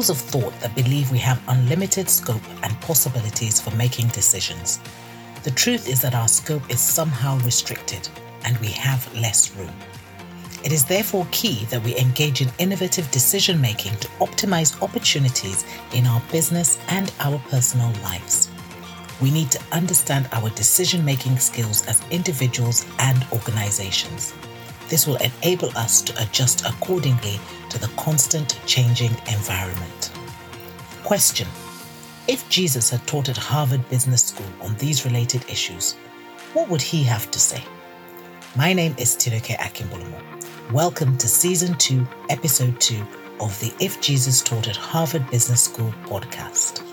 Schools of thought that believe we have unlimited scope and possibilities for making decisions. The truth is that our scope is somehow restricted and we have less room. It is therefore key that we engage in innovative decision making to optimize opportunities in our business and our personal lives. We need to understand our decision making skills as individuals and organizations. This will enable us to adjust accordingly to the constant changing environment. Question If Jesus had taught at Harvard Business School on these related issues, what would he have to say? My name is Tinuke Akimbolomo. Welcome to Season 2, Episode 2 of the If Jesus Taught at Harvard Business School podcast.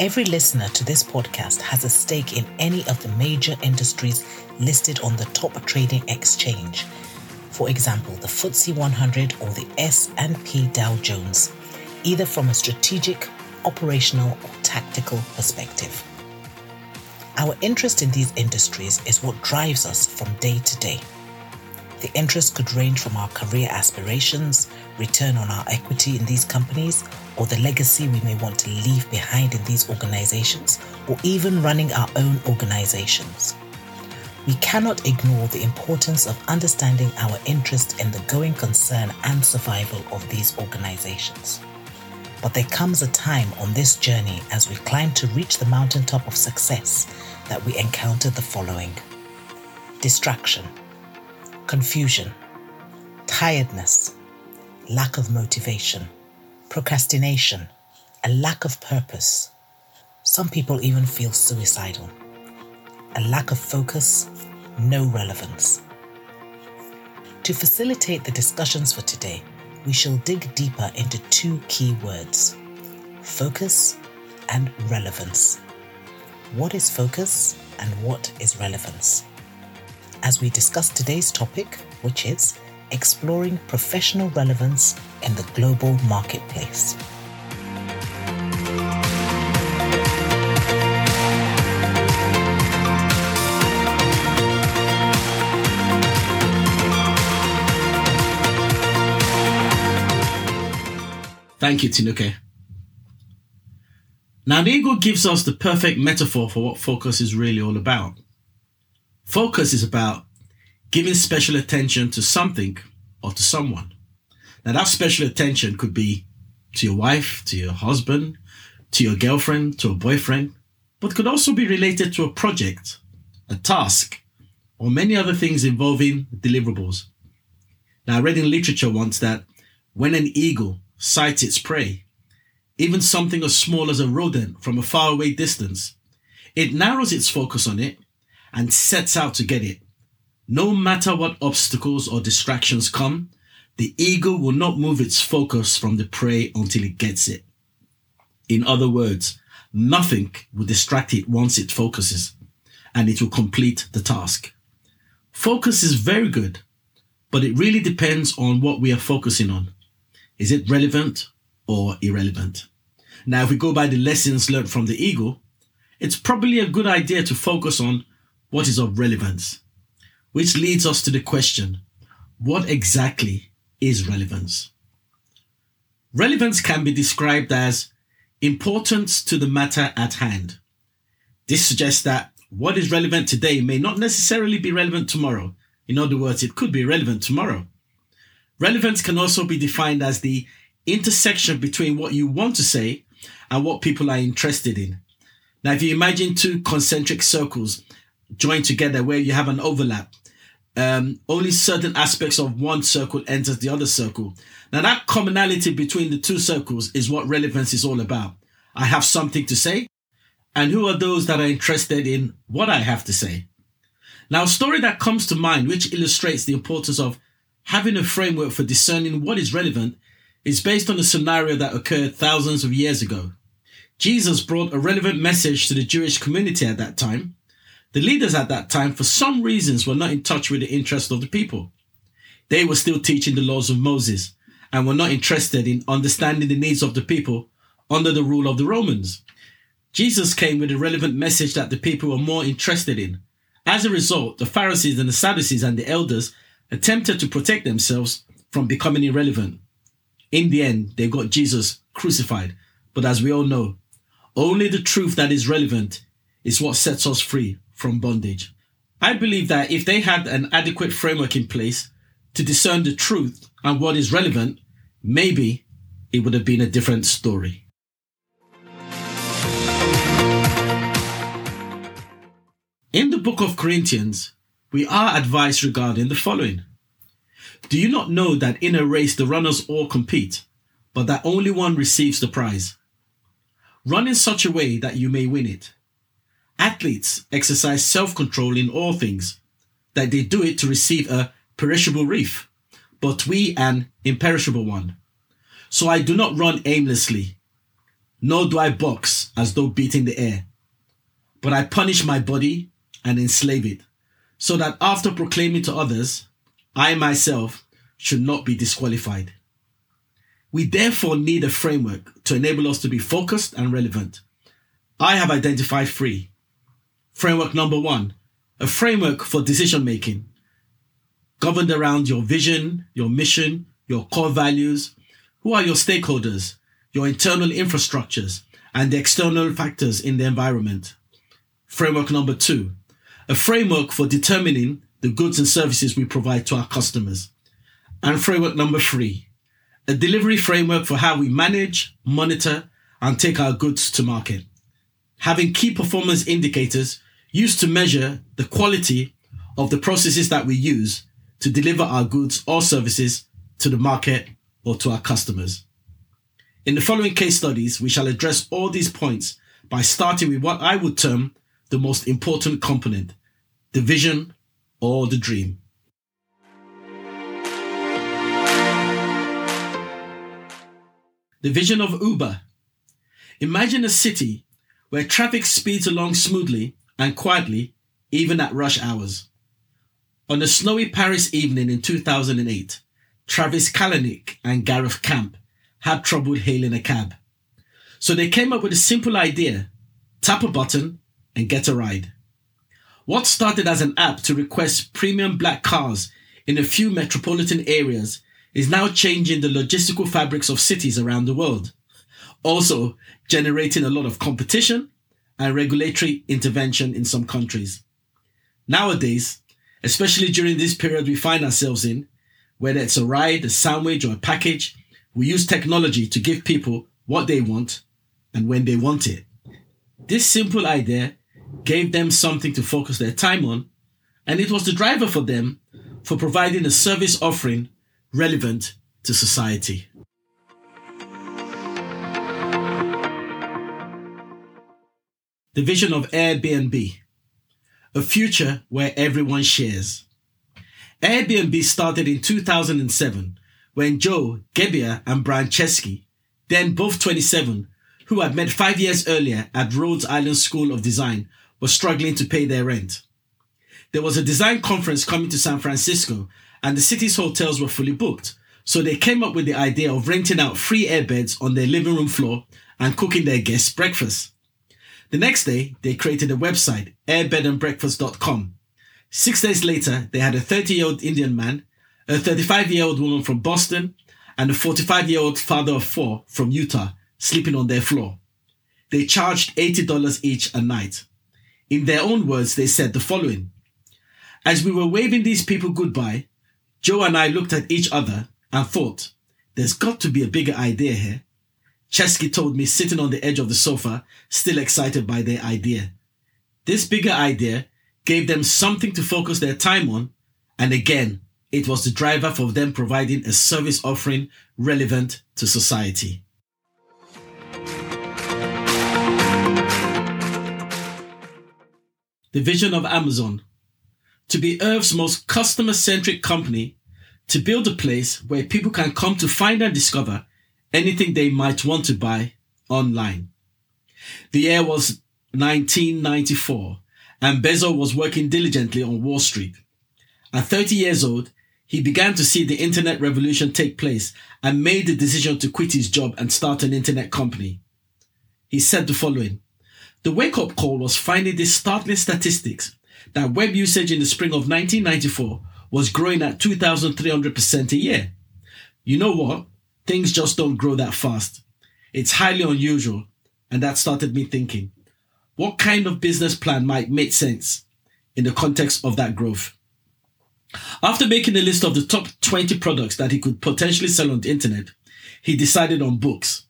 Every listener to this podcast has a stake in any of the major industries listed on the top trading exchange. For example, the FTSE 100 or the S&P Dow Jones, either from a strategic, operational, or tactical perspective. Our interest in these industries is what drives us from day to day. The interest could range from our career aspirations, return on our equity in these companies, or the legacy we may want to leave behind in these organizations, or even running our own organizations. We cannot ignore the importance of understanding our interest in the going concern and survival of these organizations. But there comes a time on this journey as we climb to reach the mountaintop of success that we encounter the following distraction confusion, tiredness, lack of motivation, procrastination, a lack of purpose. Some people even feel suicidal. A lack of focus, no relevance. To facilitate the discussions for today, we shall dig deeper into two key words focus and relevance. What is focus and what is relevance? as we discuss today's topic, which is exploring professional relevance in the global marketplace. Thank you, Tinuke. Now, the eagle gives us the perfect metaphor for what focus is really all about. Focus is about giving special attention to something or to someone. Now, that special attention could be to your wife, to your husband, to your girlfriend, to a boyfriend, but could also be related to a project, a task, or many other things involving deliverables. Now, I read in literature once that when an eagle sights its prey, even something as small as a rodent from a faraway distance, it narrows its focus on it and sets out to get it. No matter what obstacles or distractions come, the eagle will not move its focus from the prey until it gets it. In other words, nothing will distract it once it focuses, and it will complete the task. Focus is very good, but it really depends on what we are focusing on. Is it relevant or irrelevant? Now, if we go by the lessons learned from the eagle, it's probably a good idea to focus on what is of relevance, which leads us to the question, what exactly is relevance? Relevance can be described as importance to the matter at hand. This suggests that what is relevant today may not necessarily be relevant tomorrow. In other words, it could be relevant tomorrow. Relevance can also be defined as the intersection between what you want to say and what people are interested in. Now, if you imagine two concentric circles joined together where you have an overlap. Um, only certain aspects of one circle enters the other circle. Now that commonality between the two circles is what relevance is all about. I have something to say, and who are those that are interested in what I have to say? Now, a story that comes to mind which illustrates the importance of having a framework for discerning what is relevant is based on a scenario that occurred thousands of years ago. Jesus brought a relevant message to the Jewish community at that time, the leaders at that time, for some reasons, were not in touch with the interests of the people. They were still teaching the laws of Moses and were not interested in understanding the needs of the people under the rule of the Romans. Jesus came with a relevant message that the people were more interested in. As a result, the Pharisees and the Sadducees and the elders attempted to protect themselves from becoming irrelevant. In the end, they got Jesus crucified. But as we all know, only the truth that is relevant is what sets us free from bondage. I believe that if they had an adequate framework in place to discern the truth and what is relevant, maybe it would have been a different story. In the book of Corinthians, we are advised regarding the following. Do you not know that in a race the runners all compete, but that only one receives the prize? Run in such a way that you may win it. Athletes exercise self control in all things, that they do it to receive a perishable wreath, but we an imperishable one. So I do not run aimlessly, nor do I box as though beating the air, but I punish my body and enslave it, so that after proclaiming to others, I myself should not be disqualified. We therefore need a framework to enable us to be focused and relevant. I have identified three. Framework number one, a framework for decision making, governed around your vision, your mission, your core values. Who are your stakeholders, your internal infrastructures, and the external factors in the environment? Framework number two, a framework for determining the goods and services we provide to our customers. And framework number three, a delivery framework for how we manage, monitor, and take our goods to market. Having key performance indicators used to measure the quality of the processes that we use to deliver our goods or services to the market or to our customers. In the following case studies, we shall address all these points by starting with what I would term the most important component, the vision or the dream. The vision of Uber. Imagine a city where traffic speeds along smoothly and quietly, even at rush hours. On a snowy Paris evening in 2008, Travis Kalanick and Garrett Camp had trouble hailing a cab. So they came up with a simple idea tap a button and get a ride. What started as an app to request premium black cars in a few metropolitan areas is now changing the logistical fabrics of cities around the world, also generating a lot of competition and regulatory intervention in some countries. Nowadays, especially during this period we find ourselves in, whether it's a ride, a sandwich, or a package, we use technology to give people what they want and when they want it. This simple idea gave them something to focus their time on, and it was the driver for them for providing a service offering relevant to society. The vision of Airbnb, a future where everyone shares. Airbnb started in 2007 when Joe, Gebbia, and Brian Chesky, then both 27, who had met five years earlier at Rhodes Island School of Design, were struggling to pay their rent. There was a design conference coming to San Francisco, and the city's hotels were fully booked. So they came up with the idea of renting out free airbeds on their living room floor and cooking their guests breakfast. The next day, they created a website, airbedandbreakfast.com. Six days later, they had a 30 year old Indian man, a 35 year old woman from Boston, and a 45 year old father of four from Utah sleeping on their floor. They charged $80 each a night. In their own words, they said the following As we were waving these people goodbye, Joe and I looked at each other and thought, there's got to be a bigger idea here. Chesky told me sitting on the edge of the sofa, still excited by their idea. This bigger idea gave them something to focus their time on, and again, it was the driver for them providing a service offering relevant to society. The vision of Amazon to be Earth's most customer centric company, to build a place where people can come to find and discover anything they might want to buy online. The year was 1994 and Bezos was working diligently on Wall Street. At 30 years old, he began to see the internet revolution take place and made the decision to quit his job and start an internet company. He said the following, the wake up call was finding these startling statistics that web usage in the spring of 1994 was growing at 2,300% a year. You know what? Things just don't grow that fast. It's highly unusual, and that started me thinking what kind of business plan might make sense in the context of that growth? After making a list of the top 20 products that he could potentially sell on the internet, he decided on books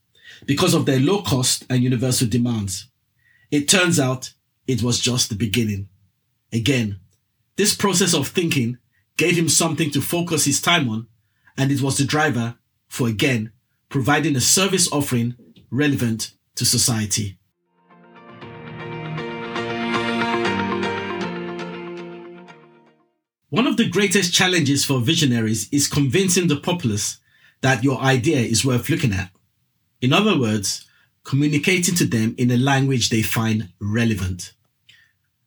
because of their low cost and universal demands. It turns out it was just the beginning. Again, this process of thinking gave him something to focus his time on, and it was the driver for again providing a service offering relevant to society. One of the greatest challenges for visionaries is convincing the populace that your idea is worth looking at. In other words, communicating to them in a language they find relevant.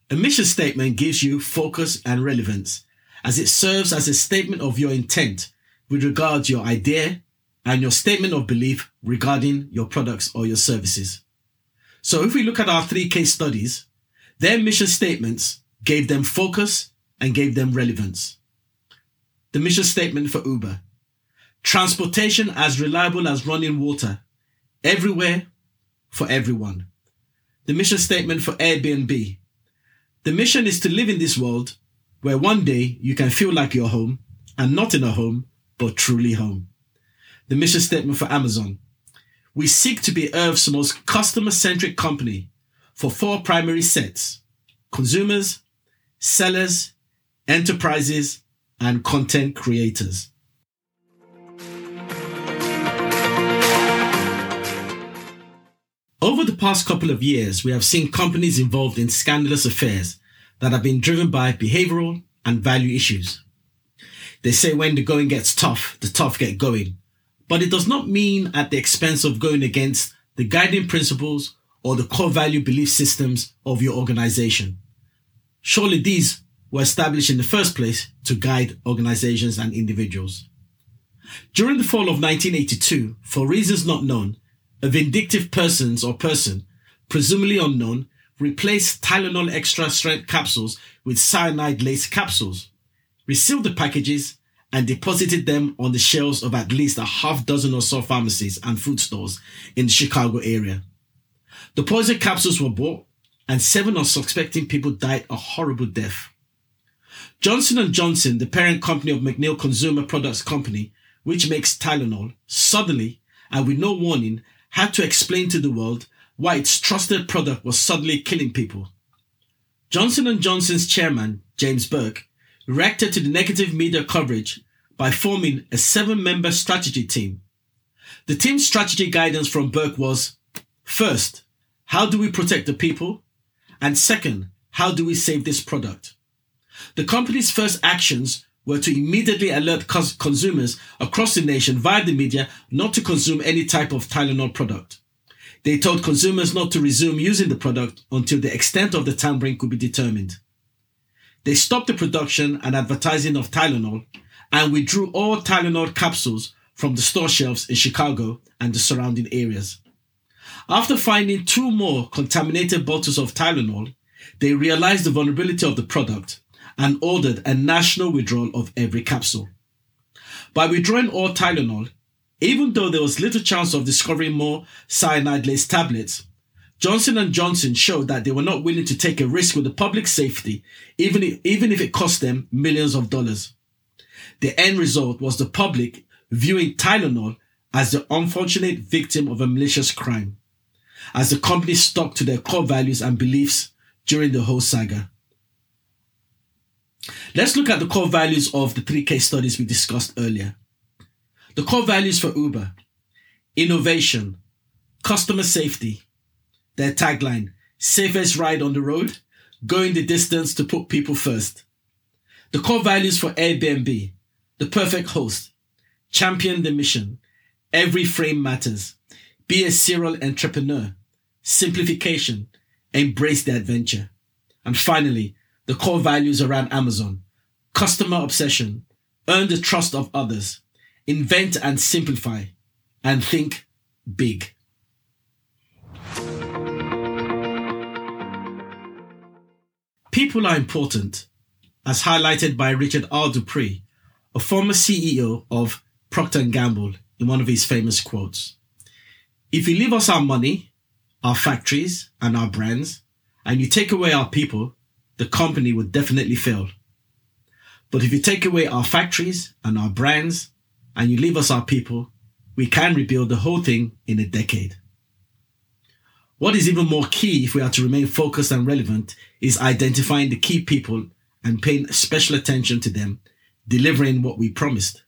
A mission statement gives you focus and relevance as it serves as a statement of your intent with regard to your idea and your statement of belief regarding your products or your services. So if we look at our three case studies, their mission statements gave them focus and gave them relevance. The mission statement for Uber transportation as reliable as running water, everywhere, for everyone. The mission statement for Airbnb the mission is to live in this world where one day you can feel like you're home and not in a home, but truly home. The mission statement for Amazon we seek to be Earth's most customer centric company for four primary sets consumers, sellers, enterprises, and content creators. Over the past couple of years, we have seen companies involved in scandalous affairs that have been driven by behavioral and value issues. They say when the going gets tough, the tough get going. But it does not mean at the expense of going against the guiding principles or the core value belief systems of your organization. Surely these were established in the first place to guide organizations and individuals. During the fall of 1982, for reasons not known, a vindictive persons or person, presumably unknown, replaced Tylenol extra strength capsules with cyanide laced capsules, resealed the packages, and deposited them on the shelves of at least a half dozen or so pharmacies and food stores in the Chicago area. The poison capsules were bought, and seven unsuspecting people died a horrible death. Johnson & Johnson, the parent company of McNeil Consumer Products Company, which makes Tylenol, suddenly and with no warning had to explain to the world why its trusted product was suddenly killing people. Johnson & Johnson's chairman, James Burke, reacted to the negative media coverage by forming a seven-member strategy team. The team's strategy guidance from Burke was, first, how do we protect the people? And second, how do we save this product? The company's first actions were to immediately alert cons- consumers across the nation via the media not to consume any type of Tylenol product. They told consumers not to resume using the product until the extent of the tampering could be determined. They stopped the production and advertising of Tylenol and withdrew all Tylenol capsules from the store shelves in Chicago and the surrounding areas. After finding two more contaminated bottles of Tylenol, they realized the vulnerability of the product and ordered a national withdrawal of every capsule. By withdrawing all Tylenol, even though there was little chance of discovering more cyanide-laced tablets, Johnson & Johnson showed that they were not willing to take a risk with the public safety, even if, even if it cost them millions of dollars. The end result was the public viewing Tylenol as the unfortunate victim of a malicious crime, as the company stuck to their core values and beliefs during the whole saga. Let's look at the core values of the three case studies we discussed earlier. The core values for Uber innovation, customer safety, their tagline safest ride on the road, going the distance to put people first. The core values for Airbnb the perfect host, champion the mission, every frame matters, be a serial entrepreneur, simplification, embrace the adventure. And finally, the core values around Amazon. Customer obsession, earn the trust of others, invent and simplify, and think big. People are important, as highlighted by Richard R. Deupree, a former CEO of Procter & Gamble in one of his famous quotes. If you leave us our money, our factories, and our brands, and you take away our people, the company would definitely fail. But if you take away our factories and our brands, and you leave us our people, we can rebuild the whole thing in a decade. What is even more key if we are to remain focused and relevant is identifying the key people and paying special attention to them, delivering what we promised.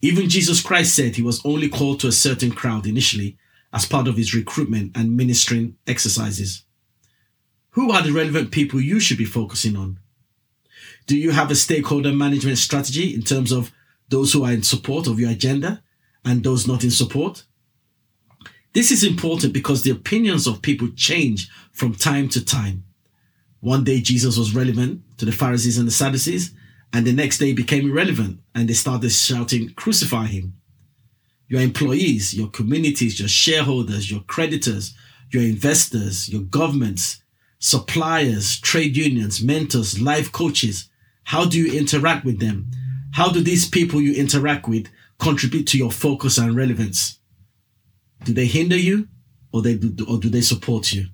Even Jesus Christ said he was only called to a certain crowd initially as part of his recruitment and ministering exercises. Who are the relevant people you should be focusing on? Do you have a stakeholder management strategy in terms of those who are in support of your agenda and those not in support? This is important because the opinions of people change from time to time. One day Jesus was relevant to the Pharisees and the Sadducees, and the next day became irrelevant and they started shouting, Crucify him. Your employees, your communities, your shareholders, your creditors, your investors, your governments, suppliers, trade unions, mentors, life coaches. How do you interact with them? How do these people you interact with contribute to your focus and relevance? Do they hinder you or they do, or do they support you?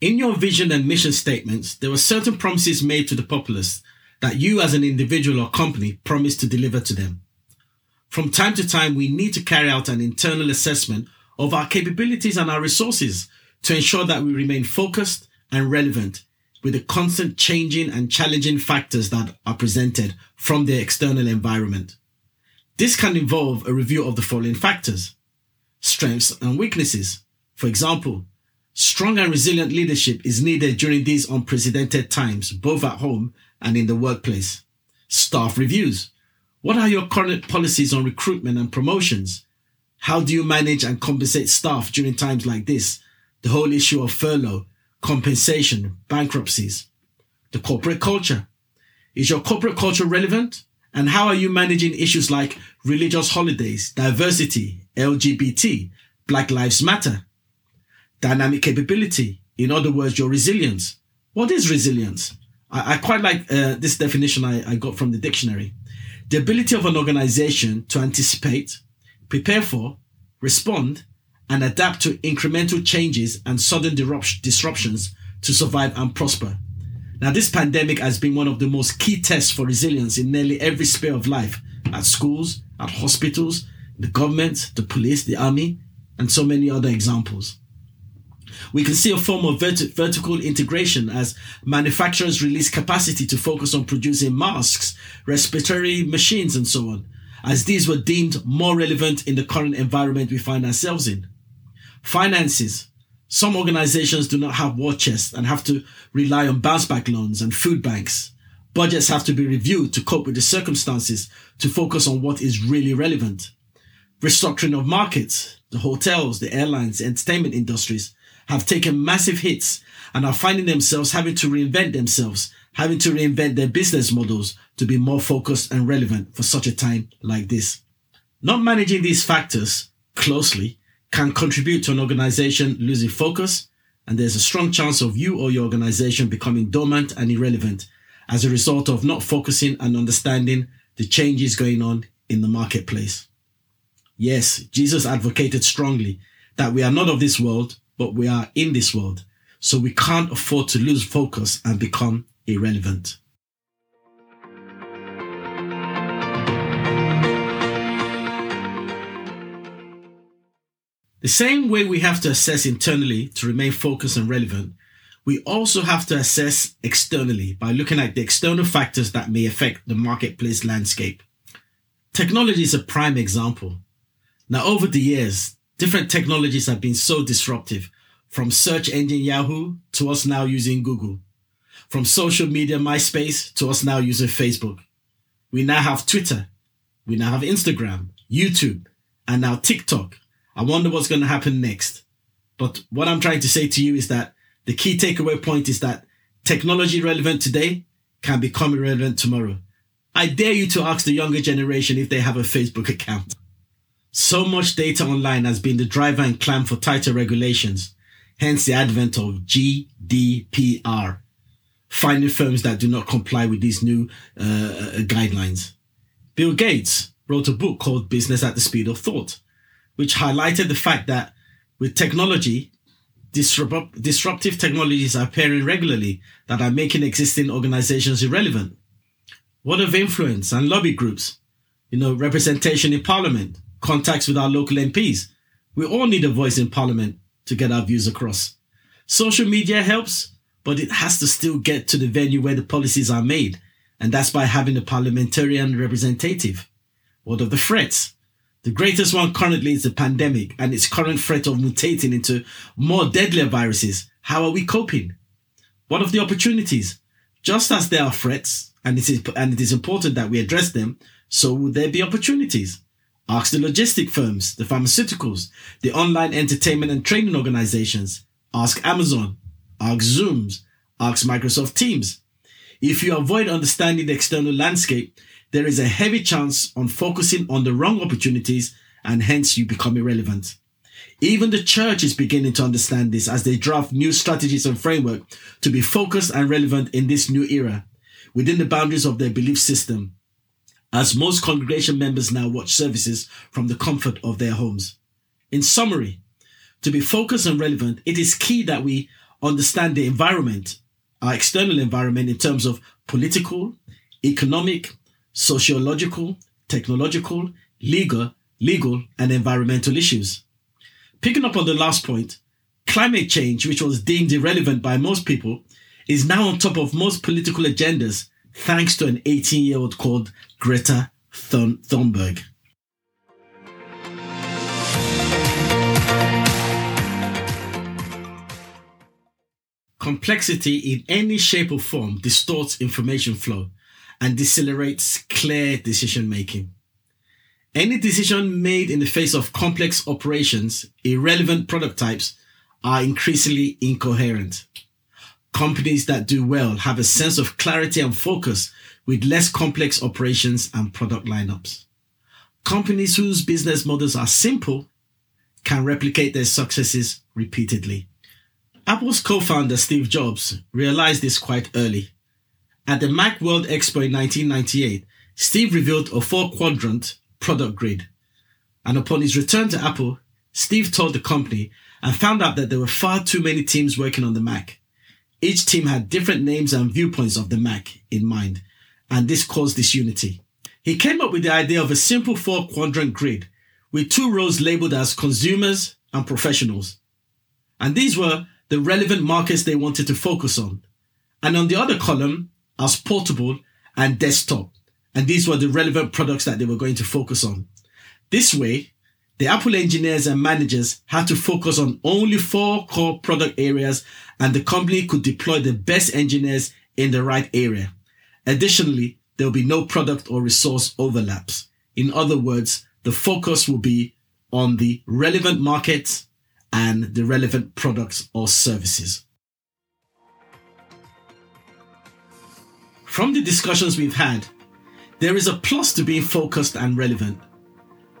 In your vision and mission statements, there were certain promises made to the populace that you as an individual or company promised to deliver to them. From time to time, we need to carry out an internal assessment of our capabilities and our resources to ensure that we remain focused and relevant with the constant changing and challenging factors that are presented from the external environment. This can involve a review of the following factors. Strengths and weaknesses. For example, Strong and resilient leadership is needed during these unprecedented times, both at home and in the workplace. Staff reviews. What are your current policies on recruitment and promotions? How do you manage and compensate staff during times like this? The whole issue of furlough, compensation, bankruptcies. The corporate culture. Is your corporate culture relevant? And how are you managing issues like religious holidays, diversity, LGBT, Black Lives Matter? dynamic capability. In other words, your resilience. What is resilience? I, I quite like uh, this definition I, I got from the dictionary. The ability of an organization to anticipate, prepare for, respond, and adapt to incremental changes and sudden disruptions to survive and prosper. Now, this pandemic has been one of the most key tests for resilience in nearly every sphere of life at schools, at hospitals, the government, the police, the army, and so many other examples. We can see a form of vert- vertical integration as manufacturers release capacity to focus on producing masks, respiratory machines, and so on, as these were deemed more relevant in the current environment we find ourselves in. Finances. Some organizations do not have war chests and have to rely on bounce back loans and food banks. Budgets have to be reviewed to cope with the circumstances to focus on what is really relevant. Restructuring of markets, the hotels, the airlines, the entertainment industries have taken massive hits and are finding themselves having to reinvent themselves, having to reinvent their business models to be more focused and relevant for such a time like this. Not managing these factors closely can contribute to an organization losing focus, and there's a strong chance of you or your organization becoming dormant and irrelevant as a result of not focusing and understanding the changes going on in the marketplace. Yes, Jesus advocated strongly that we are not of this world, but we are in this world. So we can't afford to lose focus and become irrelevant. The same way we have to assess internally to remain focused and relevant, we also have to assess externally by looking at the external factors that may affect the marketplace landscape. Technology is a prime example. Now, over the years, different technologies have been so disruptive from search engine Yahoo to us now using Google, from social media MySpace to us now using Facebook. We now have Twitter. We now have Instagram, YouTube, and now TikTok. I wonder what's going to happen next. But what I'm trying to say to you is that the key takeaway point is that technology relevant today can become irrelevant tomorrow. I dare you to ask the younger generation if they have a Facebook account. So much data online has been the driver and clamp for tighter regulations, hence the advent of GDPR. finding firms that do not comply with these new uh, uh, guidelines. Bill Gates wrote a book called Business at the Speed of Thought, which highlighted the fact that with technology, disrupt- disruptive technologies are appearing regularly that are making existing organizations irrelevant. What of influence and lobby groups? You know, representation in parliament, contacts with our local MPs. We all need a voice in parliament to get our views across. Social media helps, but it has to still get to the venue where the policies are made, and that's by having a parliamentarian representative. What of the threats? The greatest one currently is the pandemic and its current threat of mutating into more deadlier viruses. How are we coping? What of the opportunities? Just as there are threats, and it is, and it is important that we address them, so will there be opportunities. Ask the logistic firms, the pharmaceuticals, the online entertainment and training organizations. Ask Amazon, ask Zooms, ask Microsoft Teams. If you avoid understanding the external landscape, there is a heavy chance on focusing on the wrong opportunities and hence you become irrelevant. Even the church is beginning to understand this as they draft new strategies and framework to be focused and relevant in this new era within the boundaries of their belief system as most congregation members now watch services from the comfort of their homes. In summary, to be focused and relevant, it is key that we understand the environment, our external environment in terms of political, economic, sociological, technological, legal, legal, and environmental issues. Picking up on the last point, climate change, which was deemed irrelevant by most people, is now on top of most political agendas thanks to an 18 year old called Greta Thunberg. Complexity in any shape or form distorts information flow and decelerates clear decision making. Any decision made in the face of complex operations, irrelevant product types, are increasingly incoherent. Companies that do well have a sense of clarity and focus with less complex operations and product lineups. Companies whose business models are simple can replicate their successes repeatedly. Apple's co-founder Steve Jobs realized this quite early. At the Mac World Expo in 1998, Steve revealed a four quadrant product grid. And upon his return to Apple, Steve told the company and found out that there were far too many teams working on the Mac. Each team had different names and viewpoints of the Mac in mind, and this caused disunity. He came up with the idea of a simple four quadrant grid with two rows labeled as consumers and professionals. And these were the relevant markets they wanted to focus on. And on the other column, as portable and desktop. And these were the relevant products that they were going to focus on. This way, the Apple engineers and managers had to focus on only four core product areas and the company could deploy the best engineers in the right area. Additionally, there will be no product or resource overlaps. In other words, the focus will be on the relevant markets and the relevant products or services. From the discussions we've had, there is a plus to being focused and relevant.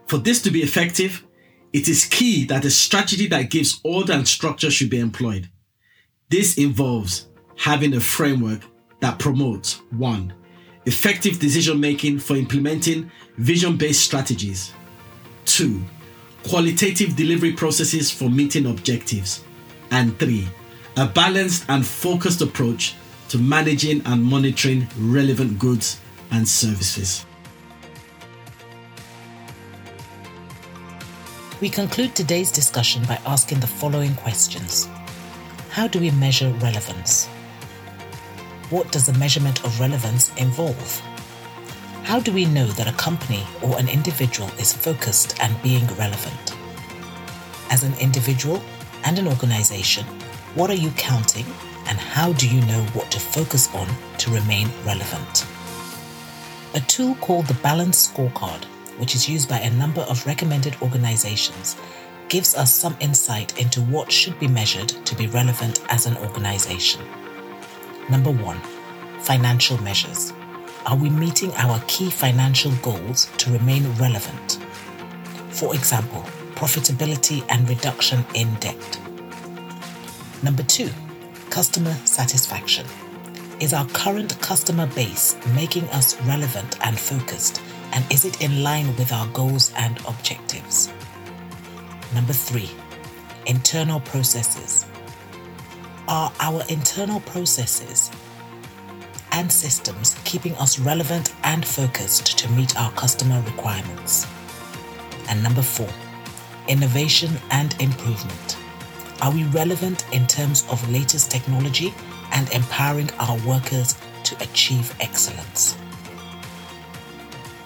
For this to be effective, it is key that a strategy that gives order and structure should be employed. This involves having a framework that promotes 1. Effective decision making for implementing vision based strategies. 2. Qualitative delivery processes for meeting objectives. And 3. A balanced and focused approach to managing and monitoring relevant goods and services. We conclude today's discussion by asking the following questions How do we measure relevance? What does the measurement of relevance involve? How do we know that a company or an individual is focused and being relevant? As an individual and an organization, what are you counting and how do you know what to focus on to remain relevant? A tool called the Balance Scorecard which is used by a number of recommended organizations, gives us some insight into what should be measured to be relevant as an organization. Number one, financial measures. Are we meeting our key financial goals to remain relevant? For example, profitability and reduction in debt. Number two, customer satisfaction. Is our current customer base making us relevant and focused? And is it in line with our goals and objectives? Number three, internal processes. Are our internal processes and systems keeping us relevant and focused to meet our customer requirements? And number four, innovation and improvement. Are we relevant in terms of latest technology and empowering our workers to achieve excellence?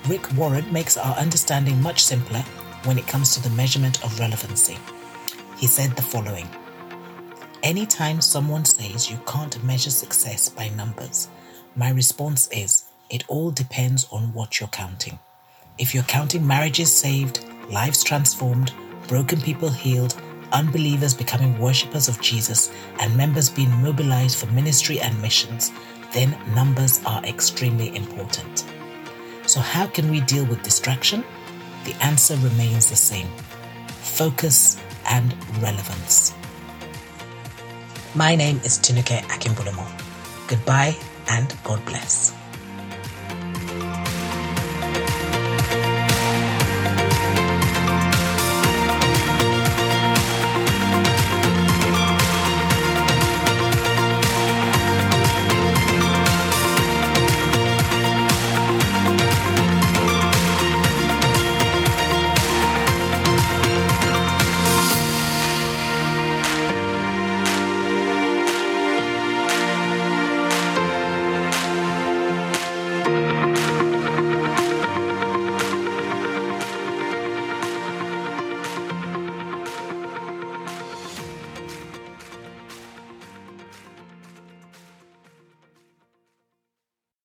Rick Warren makes our understanding much simpler when it comes to the measurement of relevancy. He said the following Anytime someone says you can't measure success by numbers, my response is it all depends on what you're counting. If you're counting marriages saved, lives transformed, broken people healed, unbelievers becoming worshippers of Jesus, and members being mobilized for ministry and missions, then numbers are extremely important. So, how can we deal with distraction? The answer remains the same focus and relevance. My name is Tinuke Akimbulamo. Goodbye and God bless.